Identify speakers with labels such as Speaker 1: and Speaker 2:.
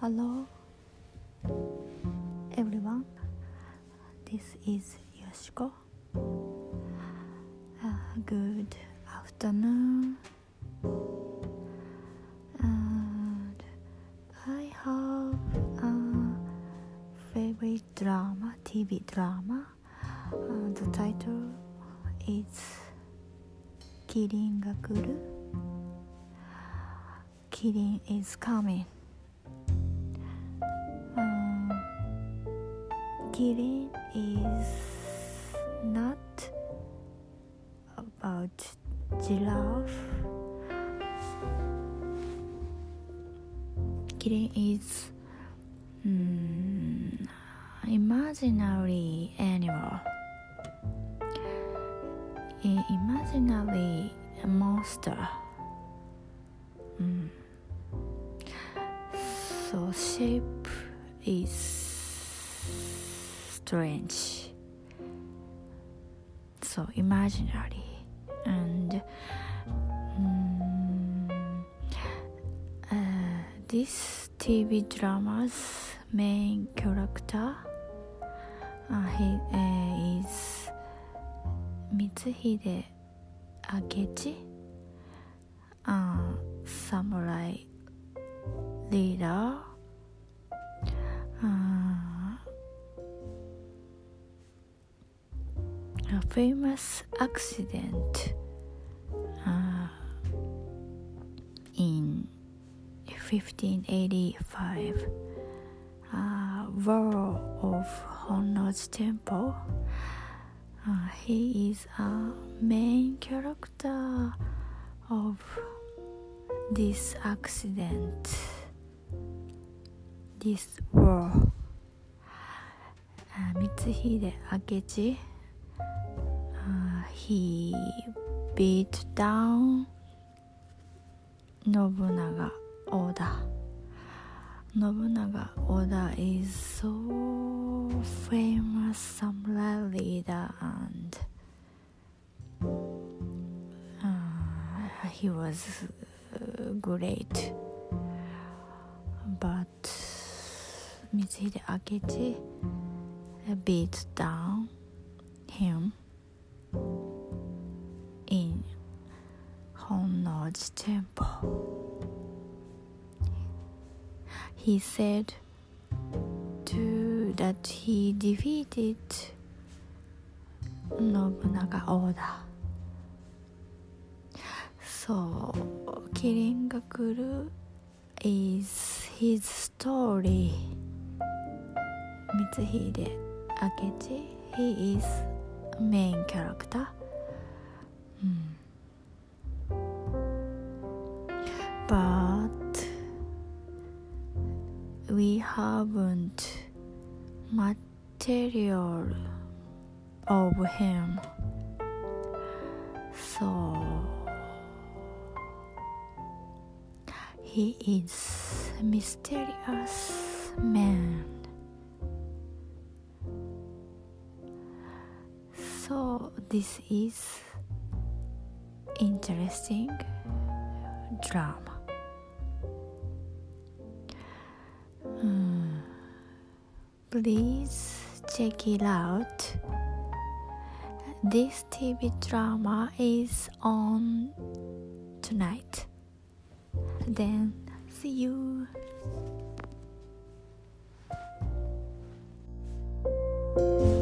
Speaker 1: Hello, everyone. This is Yoshiko. Uh, good afternoon. And I have a favorite drama, TV drama. Uh, the title is Kirin ga kuru. Kirin is coming. Kirin is not about giraffe. Kirin is mm, imaginary animal. A imaginary monster. Mm. So shape is strange. So imaginary and mm, uh, this TV drama's main character uh, he uh, is Mitsuhide Akechi, uh, samurai leader. A famous accident uh, in 1585 uh, war of Honno's temple. Uh, he is a main character of this accident this war. Uh, Mitsuhide Akechi uh, he beat down Nobunaga Oda. Nobunaga Oda is so famous samurai leader and uh, he was uh, great. But Mitsuhide Akechi beat down him in Honno's temple. He said to that he defeated Nobunaga Oda. So Kirin ga kuru is his story. Mitsuhide Akechi, he is main character. But we haven't material of him. So he is a mysterious man. So this is interesting drama. Hmm. Please check it out. This TV drama is on tonight. Then see you. you